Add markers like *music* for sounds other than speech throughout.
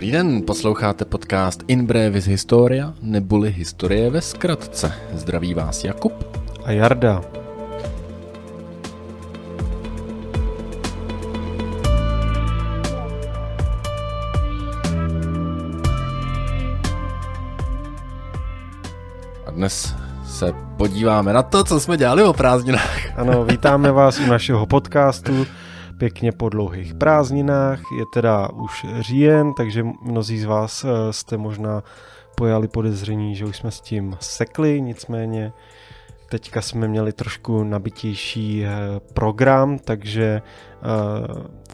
Dobrý den, posloucháte podcast In Brevis Historia, neboli historie ve zkratce. Zdraví vás Jakub a Jarda. A dnes se podíváme na to, co jsme dělali o prázdninách. Ano, vítáme vás u našeho podcastu pěkně po dlouhých prázdninách. Je teda už říjen, takže mnozí z vás eh, jste možná pojali podezření, že už jsme s tím sekli, nicméně teďka jsme měli trošku nabitější eh, program, takže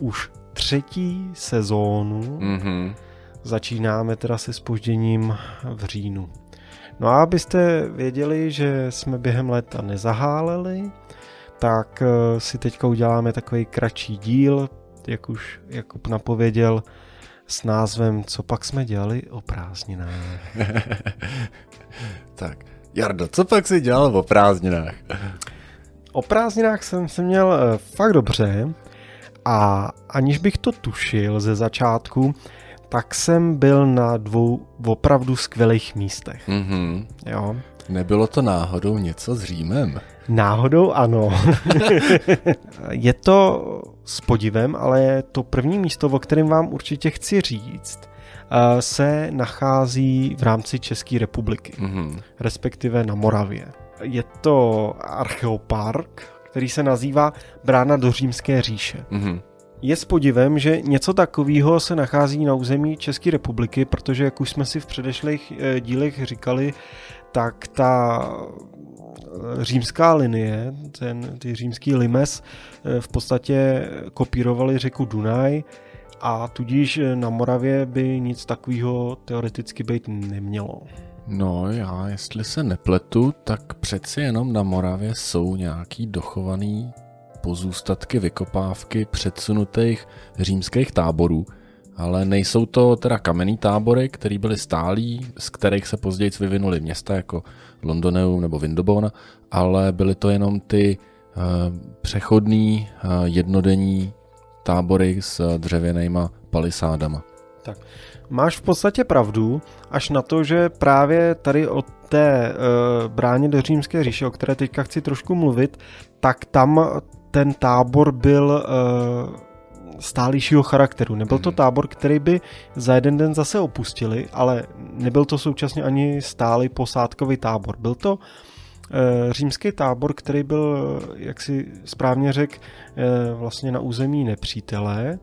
uh, už třetí sezónu mm-hmm. začínáme teda se spožděním v říjnu. No a abyste věděli, že jsme během léta nezaháleli, tak eh, si teďka uděláme takový kratší díl, jak už Jakub napověděl, s názvem Co pak jsme dělali o prázdninách. *laughs* tak, Jardo, co pak si dělal o prázdninách? o prázdninách jsem se měl eh, fakt dobře a aniž bych to tušil ze začátku, tak jsem byl na dvou opravdu skvělých místech. Mm-hmm. Jo. Nebylo to náhodou něco s Římem? Náhodou ano. *laughs* je to s podivem, ale to první místo, o kterém vám určitě chci říct, eh, se nachází v rámci České republiky, mm-hmm. respektive na Moravě. Je to archeopark, který se nazývá Brána do Římské říše. Mm-hmm. Je s podivem, že něco takového se nachází na území České republiky, protože, jak už jsme si v předešlých eh, dílech říkali, tak ta římská linie, ten, ty římský limes eh, v podstatě kopírovali řeku Dunaj a tudíž na Moravě by nic takového teoreticky být nemělo. No já, jestli se nepletu, tak přeci jenom na Moravě jsou nějaký dochovaný pozůstatky vykopávky předsunutých římských táborů, ale nejsou to teda kamenný tábory, které byly stálí, z kterých se později vyvinuly města jako Londoneum nebo Windobona, ale byly to jenom ty uh, přechodný uh, jednodenní tábory s dřevěnýma palisádama. Tak, máš v podstatě pravdu, až na to, že právě tady o té uh, bráně do římské říše, o které teďka chci trošku mluvit, tak tam ten tábor byl uh, stálejšího charakteru. Nebyl to mhm. tábor, který by za jeden den zase opustili, ale nebyl to současně ani stálý posádkový tábor. Byl to e, římský tábor, který byl, jak si správně řekl, e, vlastně na území nepřítele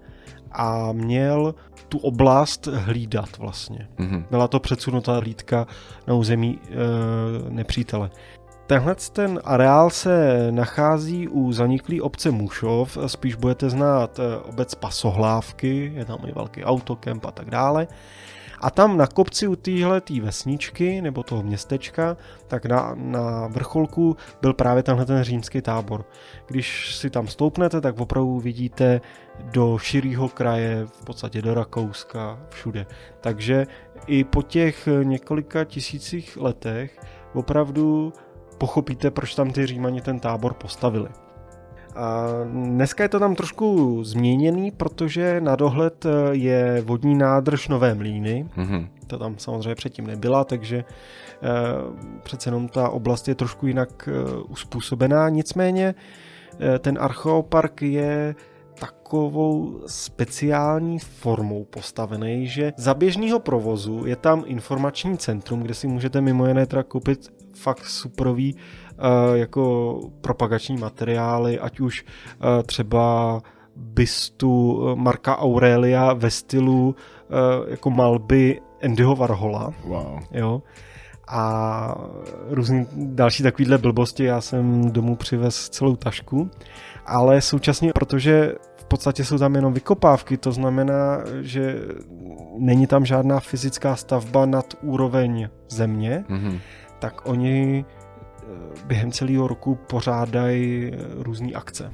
a měl tu oblast hlídat vlastně. Mm-hmm. Byla to předsunutá hlídka na území e, nepřítele. Tenhle ten areál se nachází u zaniklý obce Mušov, spíš budete znát eh, obec Pasohlávky, je tam i velký autokemp a tak dále. A tam na kopci u téhle tý vesničky nebo toho městečka, tak na, na vrcholku byl právě tenhle ten římský tábor. Když si tam stoupnete, tak opravdu vidíte do širého kraje, v podstatě do Rakouska, všude. Takže i po těch několika tisících letech opravdu pochopíte, proč tam ty Římani ten tábor postavili. A dneska je to tam trošku změněný, protože na dohled eh, je vodní nádrž Nové Mlíny. Mm-hmm. To tam samozřejmě předtím nebyla, takže e, přece jenom ta oblast je trošku jinak e, uspůsobená. Nicméně e, ten archeopark je takovou speciální formou postavený, že za běžného provozu je tam informační centrum, kde si můžete mimo jiné teda koupit fakt superový uh, jako propagační materiály, ať už uh, třeba bystu Marka Aurelia ve stylu jako malby Andyho Warhola. Wow. Jo. A různý další takovýhle blbosti, já jsem domů přivez celou tašku, ale současně, protože v podstatě jsou tam jenom vykopávky, to znamená, že není tam žádná fyzická stavba nad úroveň země, mm-hmm tak oni eh, během celého roku pořádají eh, různé akce.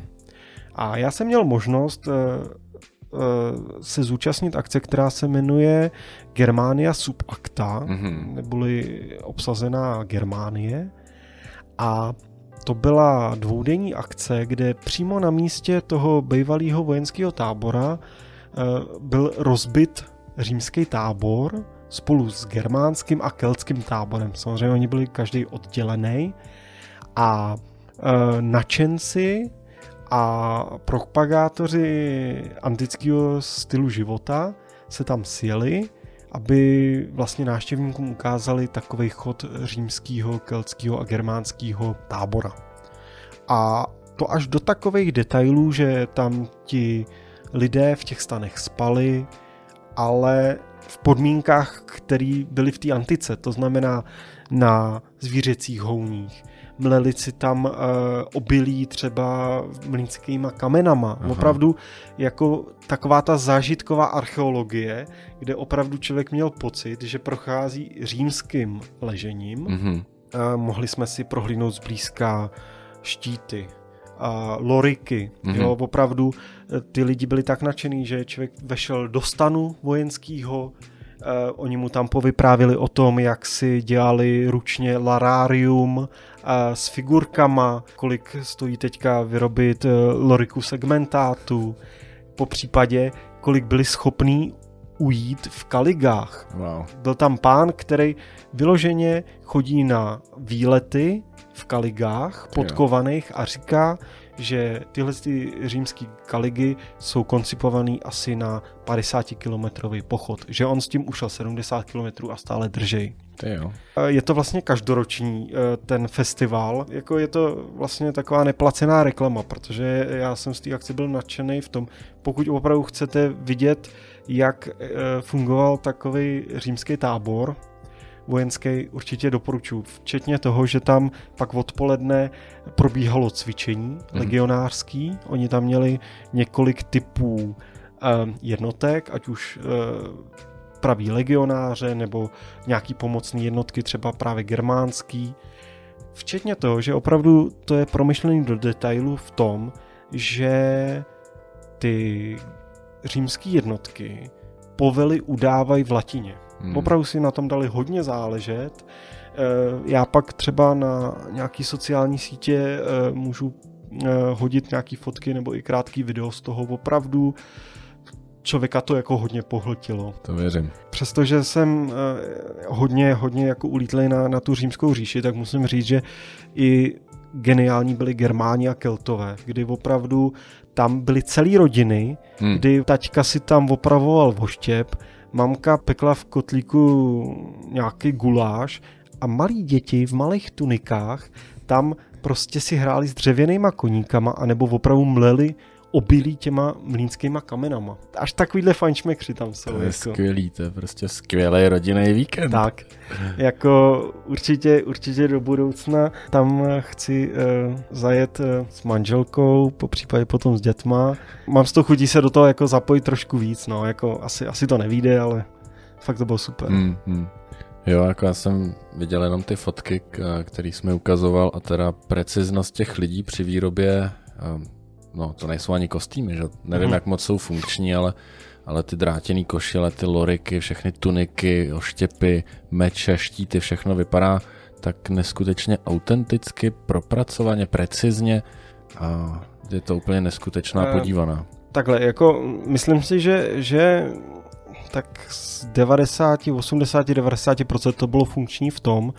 A já jsem měl možnost eh, se zúčastnit akce, která se jmenuje Germania Subacta, mm-hmm. neboli obsazená Germánie. A to byla dvoudenní akce, kde přímo na místě toho bývalého vojenského tábora byl rozbit římský tábor spolu s germánským a keltským táborem. Samozřejmě oni byli každý oddělený a e, načenci a propagátoři antického stylu života se tam sjeli, aby vlastně návštěvníkům ukázali takový chod římského, keltského a germánského tábora. A to až do takových detailů, že tam ti lidé v těch stanech spali, ale v podmínkách, které byly v té antice, to znamená na zvířecích houních. Mleli si tam uh, obilí třeba mlínskýma kamenama. Aha. Opravdu jako taková ta zážitková archeologie, kde opravdu člověk měl pocit, že prochází římským ležením. Mm-hmm. Uh, mohli jsme si prohlídnout zblízka štíty, a loriky. Mm-hmm. Jo, opravdu eh, ty lidi byli tak nadšený, že člověk vešel do stanu vojenského, Uh, oni mu tam povyprávili o tom, jak si dělali ručně larárium uh, s figurkama, kolik stojí teďka vyrobit uh, loriku segmentátu, po případě, kolik byli schopní ujít v kaligách. Wow. Byl tam pán, který vyloženě chodí na výlety v kaligách podkovaných a říká, že tyhle ty římské kaligy jsou koncipovaný asi na 50 kilometrový pochod, že on s tím ušel 70 kilometrů a stále držej. Jo. Je to vlastně každoroční eh, ten festival, jako je to vlastně taková neplacená reklama, protože já jsem z té akce byl nadšený v tom, pokud opravdu chcete vidět, jak eh, fungoval takový římský tábor, vojenský určitě doporučuji. Včetně toho, že tam pak odpoledne probíhalo cvičení mm-hmm. legionářský. Oni tam měli několik typů uh, jednotek, ať už uh, praví legionáře nebo nějaký pomocný jednotky, třeba právě germánský. Včetně toho, že opravdu to je promyšlený do detailu v tom, že ty římské jednotky povely udávají v latině. Hmm. Opravdu si na tom dali hodně záležet. Eh, já pak třeba na nějaký sociální sítě eh, můžu eh, hodit nějaký fotky nebo i krátký video z toho opravdu člověka to jako hodně pohltilo. To věřím. Přestože jsem hodně, hodně jako ulítlej na, na tu římskou říši, tak musím říct, že i geniální byli Germáni a Keltové, kdy opravdu tam byly celé rodiny, hmm. kdy taťka si tam opravoval voštěp, mamka pekla v kotlíku nějaký guláš a malí děti v malých tunikách tam prostě si hráli s dřevěnýma koníkama anebo opravdu mleli obilí těma mlínskýma kamenama. Až takovýhle fajnšmekři tam jsou. To je jako. skvělý, to je prostě skvělý rodinný víkend. Tak, jako určitě, určitě do budoucna tam chci uh, zajet uh, s manželkou, po případě potom s dětma. Mám z toho chutí se do toho jako zapojit trošku víc, no, jako asi, asi to nevíde, ale fakt to bylo super. Mm, mm. Jo, jako já jsem viděl jenom ty fotky, které jsme ukazoval a teda preciznost těch lidí při výrobě no to nejsou ani kostýmy, že? nevím, hmm. jak moc jsou funkční, ale, ale ty drátěný košile, ty loriky, všechny tuniky, oštěpy, meče, štíty, všechno vypadá tak neskutečně autenticky, propracovaně, precizně a je to úplně neskutečná uh, podívaná. Takhle, jako myslím si, že, že tak z 90, 80, 90% to bylo funkční v tom,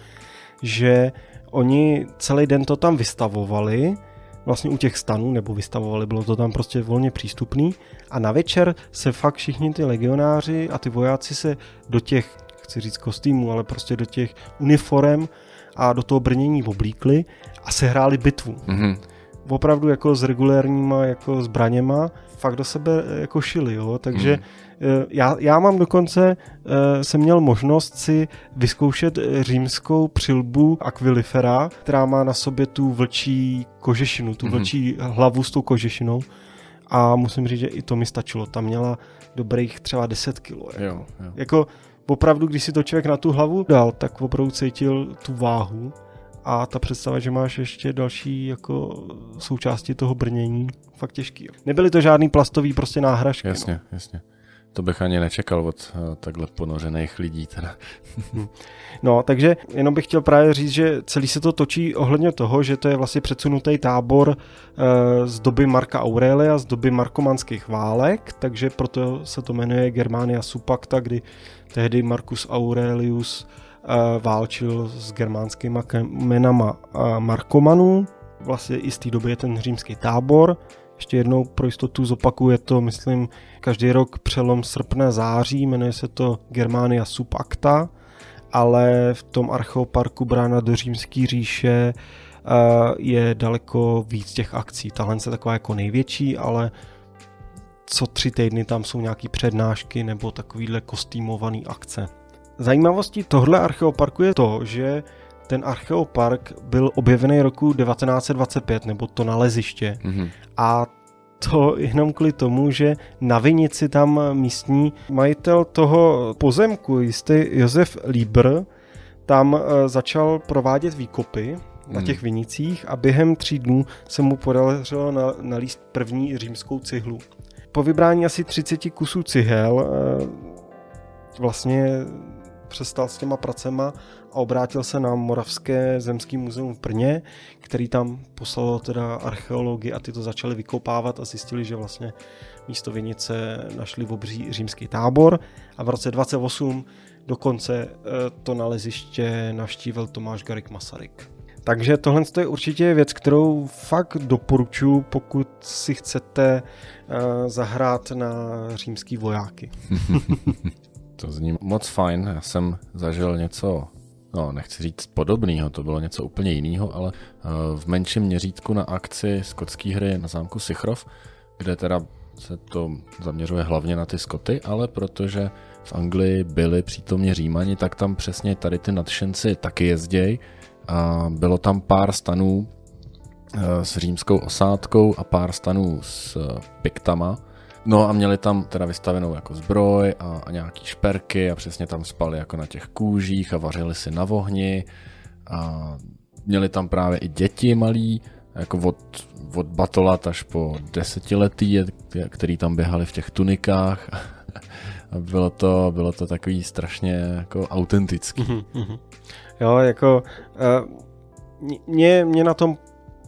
že oni celý den to tam vystavovali, vlastně u těch stanů, nebo vystavovali, bylo to tam prostě volně přístupný a na večer se fakt všichni ty legionáři a ty vojáci se do těch, chci říct kostýmů, ale prostě do těch uniform a do toho brnění oblíkli a sehráli bitvu. Mm-hmm. Opravdu jako s regulérníma jako zbraněma fakt do sebe jako šili, jo, takže mm Eh, já, já mám dokonce, eh, jsem měl možnost si vyzkoušet římskou přilbu aquilifera, která má na sobě tu vlčí kožešinu, tu vlčí hlavu s tou kožešinou a musím říct, že i to mi stačilo. Tam měla dobrých třeba 10 kilo. Jako. Jo, jo. jako opravdu, když si to člověk na tu hlavu dal, tak opravdu cítil tu váhu a ta představa, že máš ještě další jako součásti toho brnění, fakt těžký. Nebyly to žádný plastový prostě náhražky. Jasně, no. jasně. To bych ani nečekal od uh, takhle ponořených lidí. Teda. no, takže jenom bych chtěl právě říct, že celý se to točí ohledně toho, že to je vlastně předsunutý tábor uh, z doby Marka Aurelia, z doby markomanských válek, takže proto se to jmenuje Germania Supacta, kdy tehdy Marcus Aurelius válčil s germánskými kmenama Markomanů. Vlastně i z té doby je ten římský tábor. Ještě jednou pro jistotu zopakuje to, myslím, každý rok přelom srpna září, jmenuje se to Germania Subacta, ale v tom archeoparku Brána do Římské říše je daleko víc těch akcí. Tahle je taková jako největší, ale co tři týdny tam jsou nějaký přednášky nebo takovýhle kostýmovaný akce. Zajímavostí tohle archeoparku je to, že ten archeopark byl objevený roku 1925, nebo to naleziště. Mm-hmm. A to jenom kvůli tomu, že na Vinici tam místní majitel toho pozemku, jistý Josef Lieber, tam eh, začal provádět výkopy na hmm. těch vinicích a během tří dnů se mu podařilo nalíst první římskou cihlu. Po vybrání asi 30 kusů cihel eh, vlastně přestal s těma pracema a obrátil se na Moravské zemský muzeum v Brně, který tam poslalo teda archeology a ty to začali vykopávat a zjistili, že vlastně místo Vinice našli v obří římský tábor a v roce 28 dokonce eh, to naleziště navštívil Tomáš Garik Masaryk. Takže tohle je určitě věc, kterou fakt doporučuji, pokud si chcete uh, zahrát na římský vojáky. *laughs* to zní moc fajn. Já jsem zažil něco no nechci říct podobného, to bylo něco úplně jiného, ale eh, v menším měřítku na akci skotské hry na zámku Sichrov, kde teda se to zaměřuje hlavně na ty Skoty, ale protože v Anglii byli přítomně Římani, tak tam přesně tady ty nadšenci taky jezdějí a bylo tam pár stanů eh, s římskou osádkou a pár stanů s eh, piktama, No a měli tam teda vystavenou jako zbroj a, a nějaký šperky a přesně tam spali jako na těch kůžích a vařili si na vohni a měli tam právě i děti malí, jako od, od batolat až po desetiletí, který tam běhali v těch tunikách *laughs* a bylo to, bylo to takový strašně jako autentický. Mm-hmm. Jo, jako uh, mě, mě na tom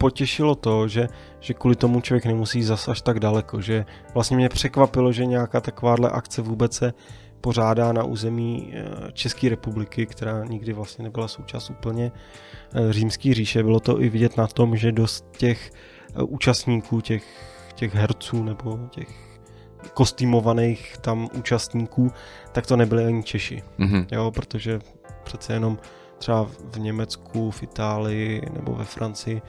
potěšilo to, že, že kvůli tomu člověk nemusí zas až tak daleko, že vlastně mě překvapilo, že nějaká takováhle akce vůbec se pořádá na území eh, České republiky, která nikdy vlastně nebyla součást úplně eh, římský říše. Bylo to i vidět na tom, že dost těch eh, účastníků, těch, těch herců nebo těch kostýmovaných tam účastníků, tak to nebyly ani Češi. Mm-hmm. Jo, protože přece jenom třeba v Německu, v Itálii nebo ve Francii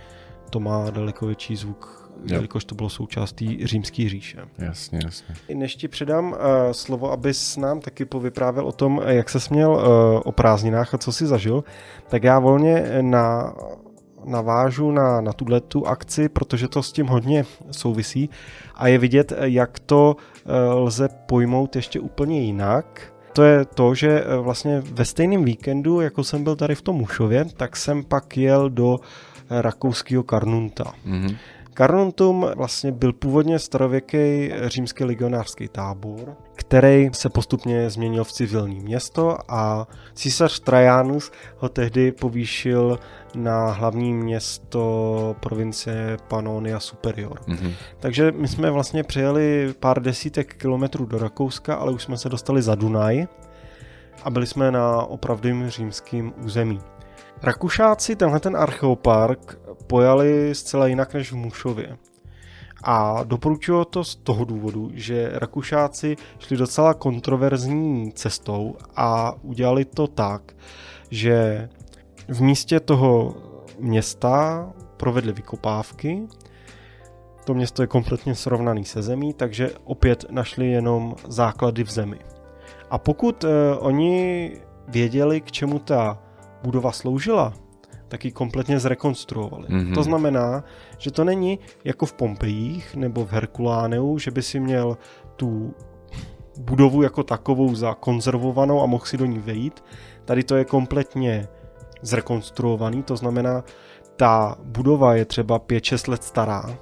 to má daleko větší zvuk, jo. jelikož to bylo součástí římské říše. Jasně, jasně. Než ti předám uh, slovo, abys nám taky povyprávěl o tom, jak se směl uh, o prázdninách a co si zažil, tak já volně na navážu na, na tuhle tu akci, protože to s tím hodně souvisí a je vidět, jak to uh, lze pojmout ještě úplně jinak. To je to, že vlastně ve stejném víkendu, jako jsem byl tady v tom Mušově, tak jsem pak jel do rakouského Karnunta. Mm-hmm. Karnuntum vlastně byl původně starověký římský legionářský tábor, který se postupně změnil v civilní město a císař Trajanus ho tehdy povýšil na hlavní město provincie Pannonia Superior. Mm-hmm. Takže my jsme vlastně přijeli pár desítek kilometrů do Rakouska, ale už jsme se dostali za Dunaj a byli jsme na opravdovým římským území. Rakušáci tenhle ten archeopark pojali zcela jinak než v Mušově. A doporučuji to z toho důvodu, že Rakušáci šli docela kontroverzní cestou a udělali to tak, že v místě toho města provedli vykopávky, to město je kompletně srovnaný se zemí, takže opět našli jenom základy v zemi. A pokud uh, oni věděli, k čemu ta budova sloužila, tak ji kompletně zrekonstruovali. Mm-hmm. To znamená, že to není jako v Pompejích nebo v Herkuláneu, že by si měl tu budovu jako takovou zakonzervovanou a mohl si do ní vejít. Tady to je kompletně zrekonstruovaný, to znamená, ta budova je třeba 5-6 let stará,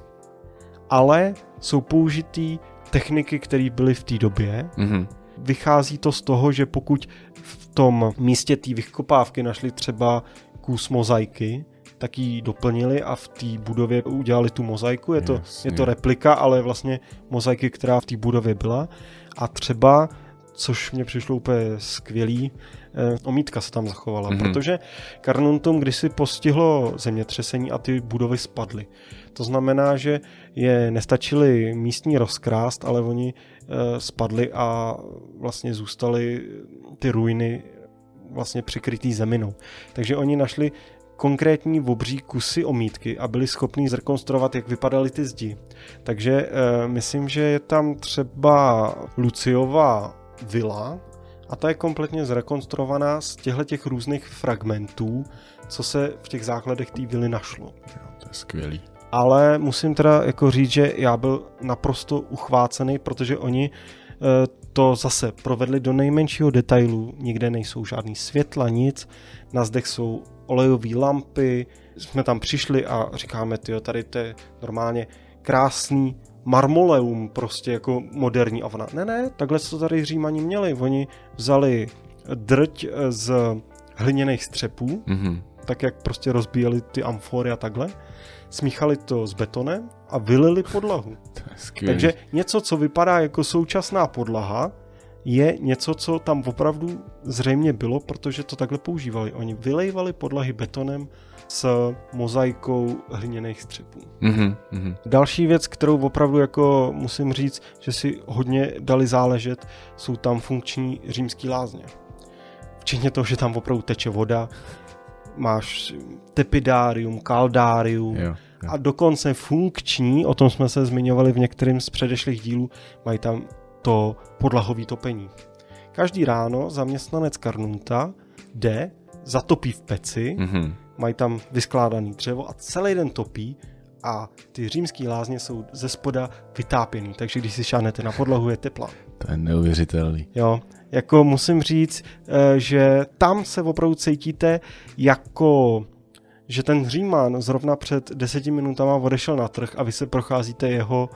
ale jsou použitý techniky, které byly v té době. Mm-hmm. Vychází to z toho, že pokud v tom místě té vykopávky našli třeba kus mozaiky, tak ji doplnili a v té budově udělali tu mozaiku. Je to, je to replika, ale vlastně mozaiky, která v té budově byla. A třeba, což mě přišlo úplně skvělý, eh, omítka se tam zachovala, mm-hmm. protože Carnuntum kdysi postihlo zemětřesení a ty budovy spadly. To znamená, že je nestačili místní rozkrást, ale oni spadly a vlastně zůstaly ty ruiny vlastně přikrytý zeminou. Takže oni našli konkrétní obří kusy omítky a byli schopni zrekonstruovat, jak vypadaly ty zdi. Takže e, myslím, že je tam třeba Luciová vila a ta je kompletně zrekonstruovaná z těchto těch různých fragmentů, co se v těch základech té vily našlo. Jo, to je skvělý. Ale musím teda jako říct, že já byl naprosto uchvácený, protože oni e, to zase provedli do nejmenšího detailu, nikde nejsou žádný světla, nic, na zdech jsou olejové lampy, jsme tam přišli a říkáme, ty tady to je normálně krásný marmoleum, prostě jako moderní. A ona, ne, ne, takhle to tady římani měli. Oni vzali drť z hliněných střepů, mm-hmm. Tak jak prostě rozbíjeli ty amfory a takhle, smíchali to s betonem a vylili podlahu. *laughs* Takže něco, co vypadá jako současná podlaha, je něco, co tam opravdu zřejmě bylo, protože to takhle používali. Oni vylejvali podlahy betonem s mozaikou hliněných střepů. Mm-hmm, mm-hmm. Další věc, kterou opravdu jako musím říct, že si hodně dali záležet, jsou tam funkční římský lázně. Včetně toho, že tam opravdu teče voda, máš tepidárium, kaldárium jo, jo. a dokonce funkční, o tom jsme se zmiňovali v některém z předešlých dílů, mají tam to podlahový topení. Každý ráno zaměstnanec Karnunta jde, zatopí v peci, mm-hmm. mají tam vyskládaný dřevo a celý den topí a ty římský lázně jsou ze spoda vytápěný, takže když si šánete na podlahu, je tepla. To je neuvěřitelný. Jo, jako musím říct, eh, že tam se opravdu cítíte jako že ten Říman zrovna před deseti minutama odešel na trh a vy se procházíte jeho,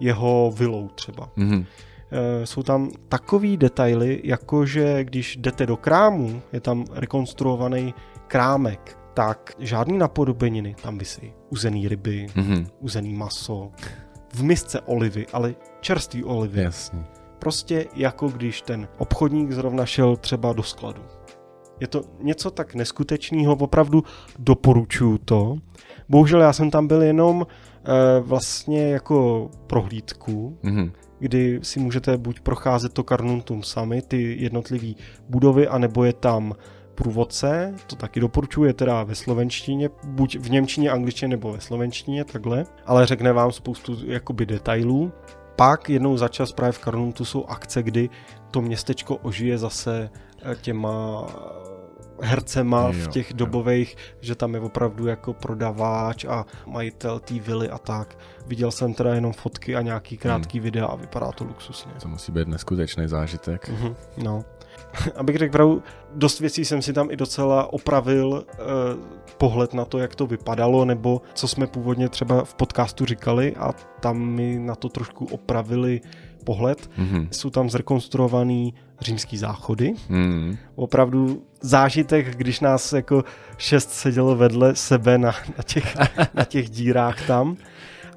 jeho vilou třeba. Mm-hmm. Eh, jsou tam takový detaily, jako že když jdete do krámu, je tam rekonstruovaný krámek, tak žádný napodobeniny tam vysí. Uzený ryby, mm-hmm. uzený maso, v misce olivy, ale čerstvý olivy. Jasně. Prostě jako když ten obchodník zrovna šel třeba do skladu. Je to něco tak neskutečného, opravdu doporučuju to. Bohužel já jsem tam byl jenom e, vlastně jako prohlídku, mm-hmm kdy si můžete buď procházet to Karnuntum sami, ty jednotlivé budovy, anebo je tam průvodce, to taky doporučuje teda ve slovenštině, buď v němčině, angličtině nebo ve slovenštině, takhle, ale řekne vám spoustu jakoby detailů. Pak jednou za čas právě v Karnuntu jsou akce, kdy to městečko ožije zase eh, těma hercema jo, v těch dobových, že tam je opravdu jako prodavač a majitel té vily a tak. Viděl jsem teda jenom fotky a nějaký krátký hmm. videa a vypadá to luxusně. To musí být neskutečný zážitek. Mm-hmm, no. *laughs* Abych řekl pravdu, dost věcí jsem si tam i docela opravil eh, pohled na to, jak to vypadalo, nebo co jsme původně třeba v podcastu říkali a tam mi na to trošku opravili pohled. Mm-hmm. Jsou tam zrekonstruovaný římský záchody. Mm-hmm. Opravdu zážitek, když nás jako šest sedělo vedle sebe na, na, těch, *laughs* na těch dírách tam.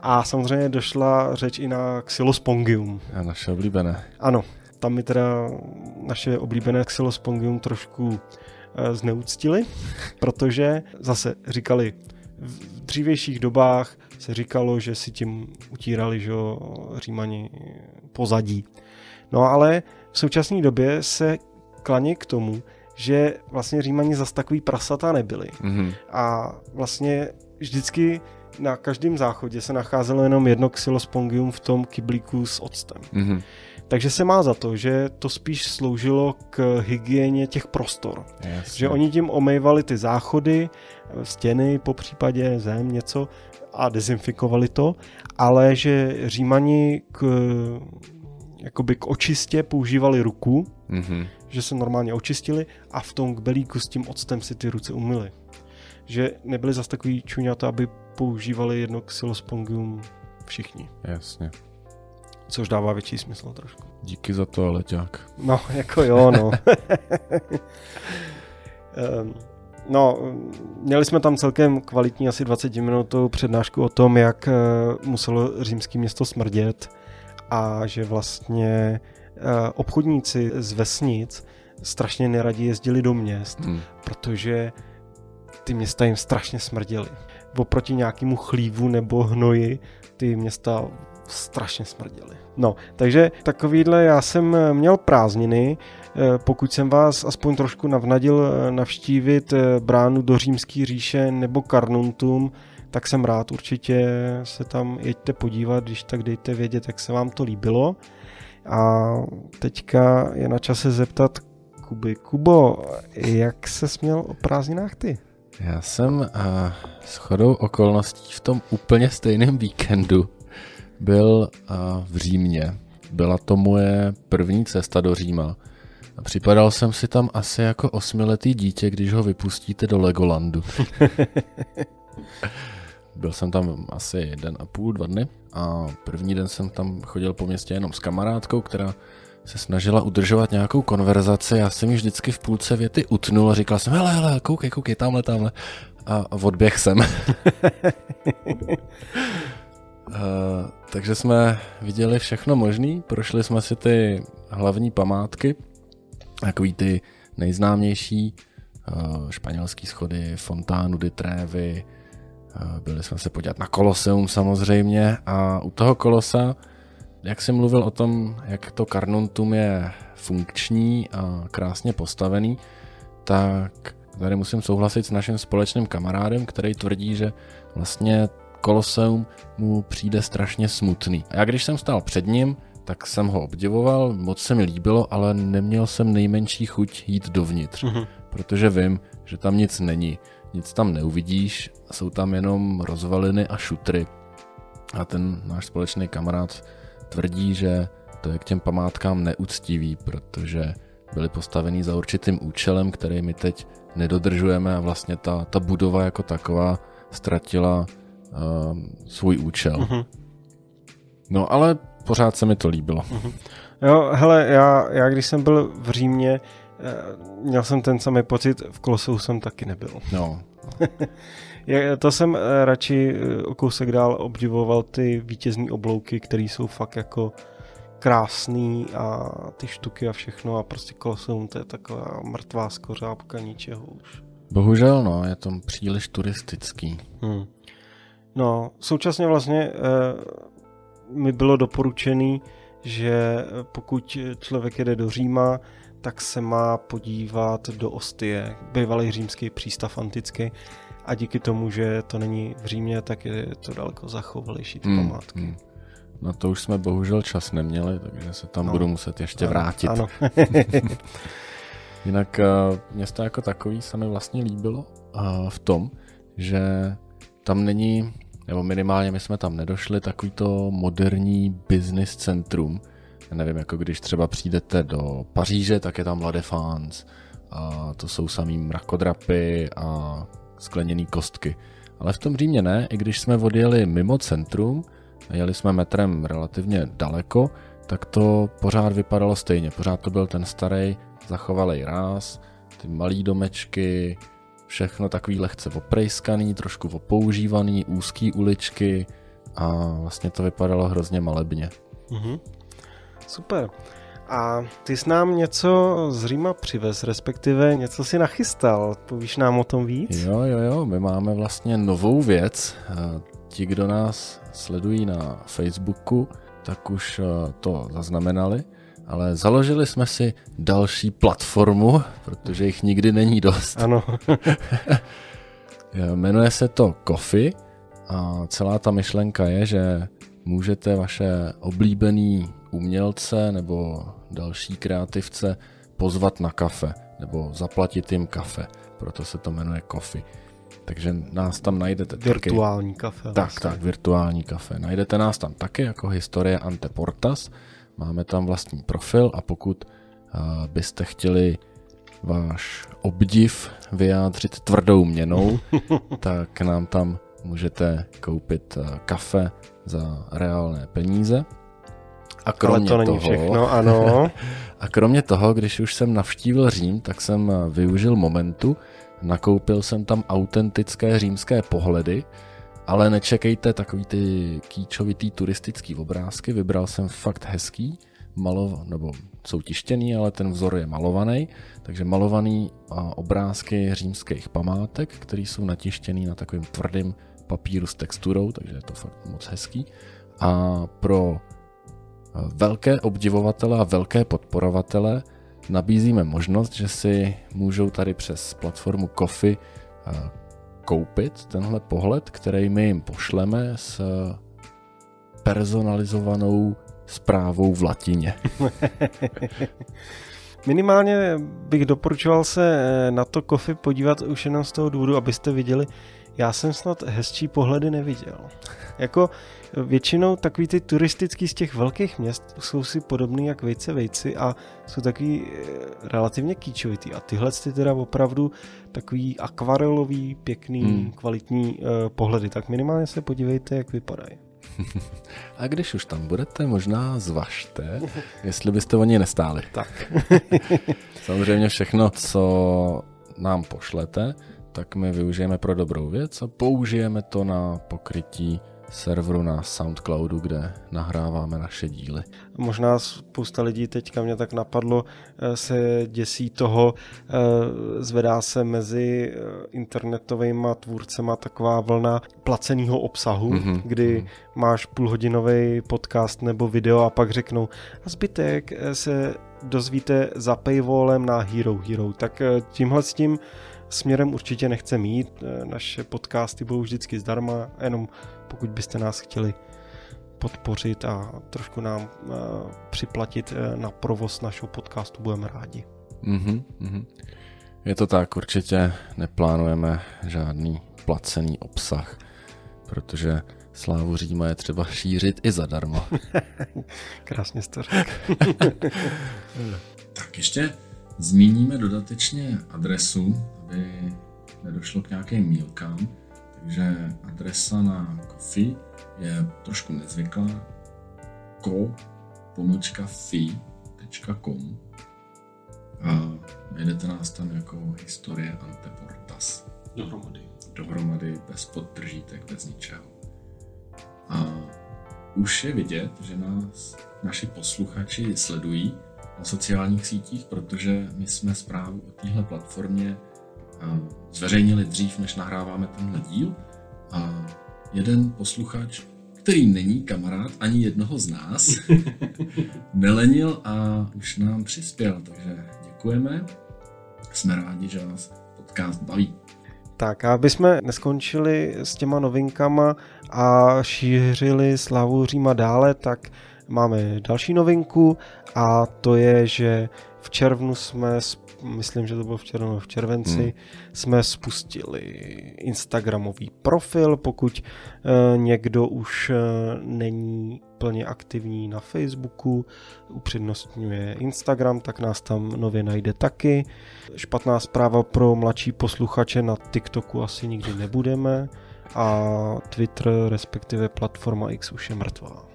A samozřejmě došla řeč i na Xylospongium. A naše oblíbené. Ano, tam mi teda naše oblíbené Xylospongium trošku e, zneuctili, protože zase říkali, v dřívějších dobách se říkalo, že si tím utírali že římani pozadí. No ale v současné době se klaní k tomu, že vlastně římani zas takový prasata nebyli. Mm-hmm. A vlastně vždycky na každém záchodě se nacházelo jenom jedno xylospongium v tom kyblíku s octem. Mm-hmm. Takže se má za to, že to spíš sloužilo k hygieně těch prostor. Jasně. Že oni tím omejvali ty záchody, stěny, po případě zem, něco a dezinfikovali to, ale že římani k, jakoby k očistě používali ruku, mm-hmm. že se normálně očistili a v tom kbelíku s tím octem si ty ruce umyli. Že nebyli zase takový čuňata, aby používali jedno xylospongium všichni. Jasně. což dává větší smysl trošku. Díky za to, Leťák. No, *laughs* jako jo, no. um, *laughs* No, měli jsme tam celkem kvalitní asi 20 minutovou přednášku o tom, jak uh, muselo římské město smrdět a že vlastně uh, obchodníci z vesnic strašně neradí jezdili do měst, hmm. protože ty města jim strašně smrděly. Oproti nějakému chlívu nebo hnoji ty města strašně smrděly. No, takže takovýhle já jsem měl prázdniny, Eh, pokud jsem vás aspoň trošku navnadil eh, navštívit eh, bránu do římské říše nebo Karnuntum, tak jsem rád, určitě se tam jeďte podívat, když tak dejte vědět, jak se vám to líbilo. A teďka je na čase zeptat Kuby. Kubo, jak se směl o prázdninách ty? Já jsem uh, s chodou okolností v tom úplně stejném víkendu byl uh, v Římě. Byla to moje první cesta do Říma. A připadal jsem si tam asi jako osmiletý dítě, když ho vypustíte do Legolandu. *laughs* Byl jsem tam asi jeden a půl, dva dny a první den jsem tam chodil po městě jenom s kamarádkou, která se snažila udržovat nějakou konverzaci. Já jsem ji vždycky v půlce věty utnul a říkal jsem, hele, hele, koukej, koukej, tamhle, tamhle. A, odběh jsem. uh, *laughs* takže jsme viděli všechno možný, prošli jsme si ty hlavní památky, takový ty nejznámější uh, španělský schody, Fontánu de Trevi, uh, byli jsme se podívat na Koloseum samozřejmě a u toho Kolosa, jak jsem mluvil o tom, jak to Carnuntum je funkční a krásně postavený, tak tady musím souhlasit s naším společným kamarádem, který tvrdí, že vlastně Koloseum mu přijde strašně smutný. A já když jsem stál před ním, tak jsem ho obdivoval, moc se mi líbilo, ale neměl jsem nejmenší chuť jít dovnitř, mm-hmm. protože vím, že tam nic není, nic tam neuvidíš, jsou tam jenom rozvaliny a šutry. A ten náš společný kamarád tvrdí, že to je k těm památkám neúctivý, protože byly postavený za určitým účelem, který my teď nedodržujeme a vlastně ta, ta budova jako taková ztratila uh, svůj účel. Mm-hmm. No ale pořád se mi to líbilo. Mm-hmm. Jo, hele, já, já když jsem byl v Římě, eh, měl jsem ten samý pocit, v Koloseu jsem taky nebyl. No. *laughs* to jsem eh, radši eh, o kousek dál obdivoval ty vítězní oblouky, které jsou fakt jako krásný a ty štuky a všechno a prostě Koloseum to je taková mrtvá skořápka ničeho už. Bohužel no, je to příliš turistický. Hmm. No, současně vlastně mi bylo doporučený, že pokud člověk jede do Říma, tak se má podívat do Ostie, bývalý římský přístav antický. A díky tomu, že to není v Římě, tak je to daleko zachovalejší ty hmm, památky. Hmm. Na to už jsme bohužel čas neměli, takže se tam no. budu muset ještě vrátit. Ano. *laughs* Jinak uh, město jako takový se mi vlastně líbilo uh, v tom, že tam není nebo minimálně my jsme tam nedošli, takový to moderní business centrum. Já nevím, jako když třeba přijdete do Paříže, tak je tam La Défense a to jsou samý mrakodrapy a skleněné kostky. Ale v tom Římě ne, i když jsme odjeli mimo centrum, a jeli jsme metrem relativně daleko, tak to pořád vypadalo stejně. Pořád to byl ten starý zachovalý ráz, ty malý domečky, všechno takový lehce oprejskaný, trošku opoužívaný, úzký uličky a vlastně to vypadalo hrozně malebně. Mm-hmm. Super. A ty jsi nám něco z Říma přivez, respektive něco si nachystal. Povíš nám o tom víc? Jo, jo, jo, my máme vlastně novou věc. Ti, kdo nás sledují na Facebooku, tak už eh, to zaznamenali ale založili jsme si další platformu, protože jich nikdy není dost. Ano. *laughs* Jmenuje se to Coffee a celá ta myšlenka je, že můžete vaše oblíbený umělce nebo další kreativce pozvat na kafe nebo zaplatit jim kafe. Proto se to jmenuje Coffee. Takže nás tam najdete Virtuální taky. kafe. Tak, vlastně. tak, virtuální kafe. Najdete nás tam taky jako Historie Anteportas. Máme tam vlastní profil a pokud uh, byste chtěli váš obdiv vyjádřit tvrdou měnou, *laughs* tak nám tam můžete koupit uh, kafe za reálné peníze. A kromě Ale to není toho, všechno, ano. *laughs* a kromě toho, když už jsem navštívil Řím, tak jsem využil momentu, nakoupil jsem tam autentické římské pohledy, ale nečekejte takový ty kýčovitý turistický obrázky, vybral jsem fakt hezký, malov, nebo jsou tištěný, ale ten vzor je malovaný, takže malovaný obrázky římských památek, které jsou natištěný na takovým tvrdým papíru s texturou, takže je to fakt moc hezký. A pro velké obdivovatele a velké podporovatele nabízíme možnost, že si můžou tady přes platformu Kofi koupit tenhle pohled, který my jim pošleme s personalizovanou zprávou v latině. *laughs* Minimálně bych doporučoval se na to kofy podívat už jenom z toho důvodu, abyste viděli, já jsem snad hezčí pohledy neviděl. Jako většinou takový ty turistický z těch velkých měst jsou si podobný jak vejce vejci a jsou takový eh, relativně kýčovitý. A tyhle ty teda opravdu takový akvarelový, pěkný, hmm. kvalitní uh, pohledy. Tak minimálně se podívejte, jak vypadají. *laughs* A když už tam budete, možná zvažte, jestli byste o ně nestáli. Tak. *laughs* Samozřejmě všechno, co nám pošlete, tak my využijeme pro dobrou věc a použijeme to na pokrytí serveru na Soundcloudu, kde nahráváme naše díly. Možná spousta lidí teďka mě tak napadlo, eh, se děsí toho, eh, zvedá se mezi eh, internetovými tvůrcema taková vlna placeného obsahu, mm-hmm. kdy mm-hmm. máš půlhodinový podcast nebo video a pak řeknou a zbytek se dozvíte za paywallem na Hero Hero. Tak tímhle s tím směrem určitě nechce mít. Naše podcasty budou vždycky zdarma, jenom pokud byste nás chtěli podpořit a trošku nám uh, připlatit uh, na provoz našeho podcastu, budeme rádi. Mm-hmm, mm-hmm. Je to tak, určitě neplánujeme žádný placený obsah, protože slávu Říma je třeba šířit i zadarmo. *laughs* Krásně jste řekl. *laughs* tak ještě zmíníme dodatečně adresu, aby nedošlo k nějakým mílkám. Takže adresa na Kofi je trošku nezvyklá. ko fi.com a najdete nás tam jako historie Anteportas. Dohromady. Dohromady, bez podtržítek, bez ničeho. A už je vidět, že nás naši posluchači sledují na sociálních sítích, protože my jsme zprávu o téhle platformě zveřejnili dřív, než nahráváme tenhle díl. A jeden posluchač, který není kamarád ani jednoho z nás, *laughs* nelenil a už nám přispěl, takže děkujeme. Jsme rádi, že vás podcast baví. Tak a aby jsme neskončili s těma novinkama a šířili slavu Říma dále, tak máme další novinku a to je, že v červnu jsme myslím, že to bylo v, červnu, v červenci, hmm. jsme spustili Instagramový profil, pokud uh, někdo už uh, není plně aktivní na Facebooku, upřednostňuje Instagram, tak nás tam nově najde taky. Špatná zpráva pro mladší posluchače na TikToku asi nikdy nebudeme a Twitter, respektive platforma X už je mrtvá.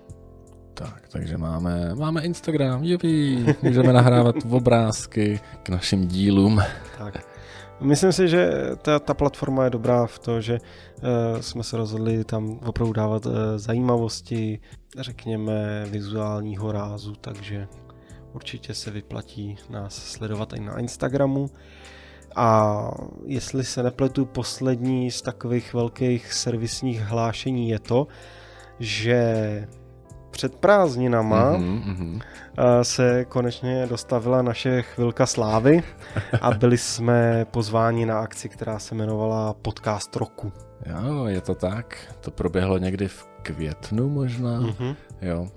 Tak, takže máme, máme Instagram, jupi, můžeme nahrávat obrázky k našim dílům. Tak. Myslím si, že ta, ta platforma je dobrá v to, že uh, jsme se rozhodli tam opravdu dávat uh, zajímavosti, řekněme vizuálního rázu, takže určitě se vyplatí nás sledovat i na Instagramu. A jestli se nepletu, poslední z takových velkých servisních hlášení je to, že před prázdninama mm-hmm, se konečně dostavila naše chvilka slávy a byli jsme pozváni na akci, která se jmenovala Podcast roku. Jo, je to tak. To proběhlo někdy v květnu možná. Mm-hmm. Jo.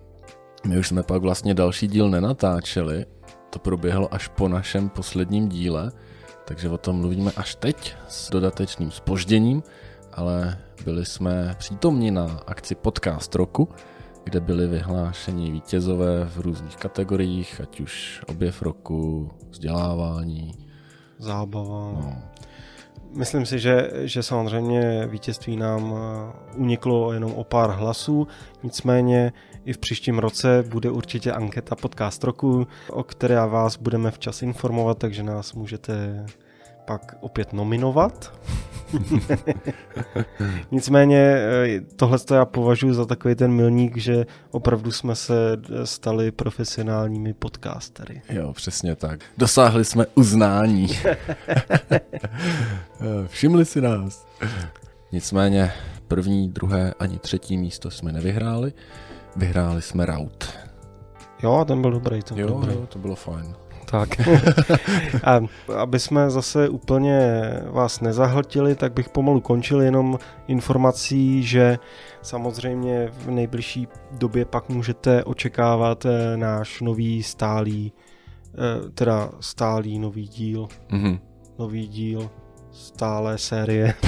My už jsme pak vlastně další díl nenatáčeli. To proběhlo až po našem posledním díle, takže o tom mluvíme až teď s dodatečným spožděním, ale byli jsme přítomni na akci Podcast roku, kde byli vyhlášeni vítězové v různých kategoriích, ať už objev roku, vzdělávání. Zábava. No. Myslím si, že, že samozřejmě vítězství nám eh, uniklo jenom o pár hlasů, nicméně i v příštím roce bude určitě anketa podcast roku, o které vás budeme včas informovat, takže nás můžete pak opět nominovat. Nicméně eh, tohle já považuji za takový ten milník, že opravdu jsme se stali profesionálními podcastery. Jo, přesně tak. Dosáhli jsme uznání. *laughs* Všimli si nás. Nicméně první, druhé ani třetí místo jsme nevyhráli. Vyhráli jsme Raut. Jo, ten byl dobrý. Ten jo, dobrý. jo, to bylo fajn. Tak. *laughs* A aby jsme zase úplně vás nezahltili, tak bych pomalu končil jenom informací, že samozřejmě v nejbližší době pak můžete očekávat eh, náš nový stálý, eh, teda stálý nový díl. Mm-hmm. Nový díl stále série. *laughs*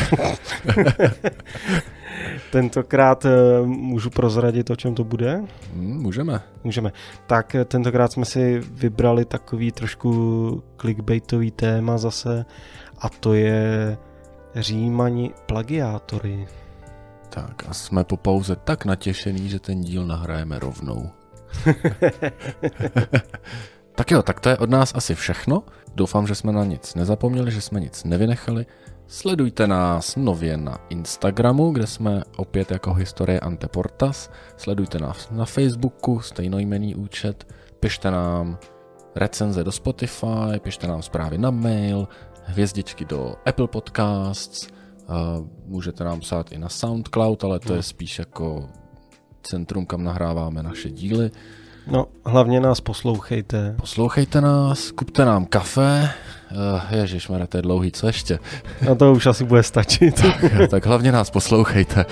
Tentokrát eh, můžu prozradit, o čem to bude? Hmm, můžeme. Můžeme. Tak eh, tentokrát jsme si vybrali takový trošku clickbaitový téma zase a to je Římani plagiátory. Tak a jsme po pauze tak natěšený, že ten díl nahrajeme rovnou. *laughs* tak jo, tak to je od nás asi všechno. Doufám, že jsme na nic nezapomněli, že jsme nic nevynechali. Sledujte nás nově na Instagramu, kde jsme opět jako Historie Anteportas. Sledujte nás na Facebooku, stejnojmený účet. Pište nám recenze do Spotify, pište nám zprávy na mail, hvězdičky do Apple Podcasts, můžete nám psát i na SoundCloud, ale to je spíš jako centrum, kam nahráváme naše díly. No, hlavně nás poslouchejte. Poslouchejte nás, kupte nám kafe. Uh, ježišmarja, to je dlouhý, co ještě? No to už asi bude stačit. tak, *laughs* tak hlavně nás poslouchejte.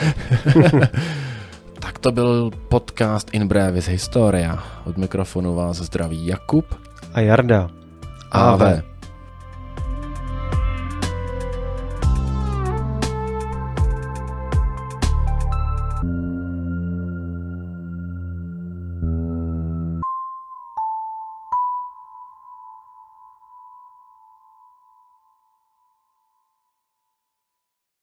*laughs* tak to byl podcast In Brevis Historia. Od mikrofonu vás zdraví Jakub a Jarda. Ave. Ave.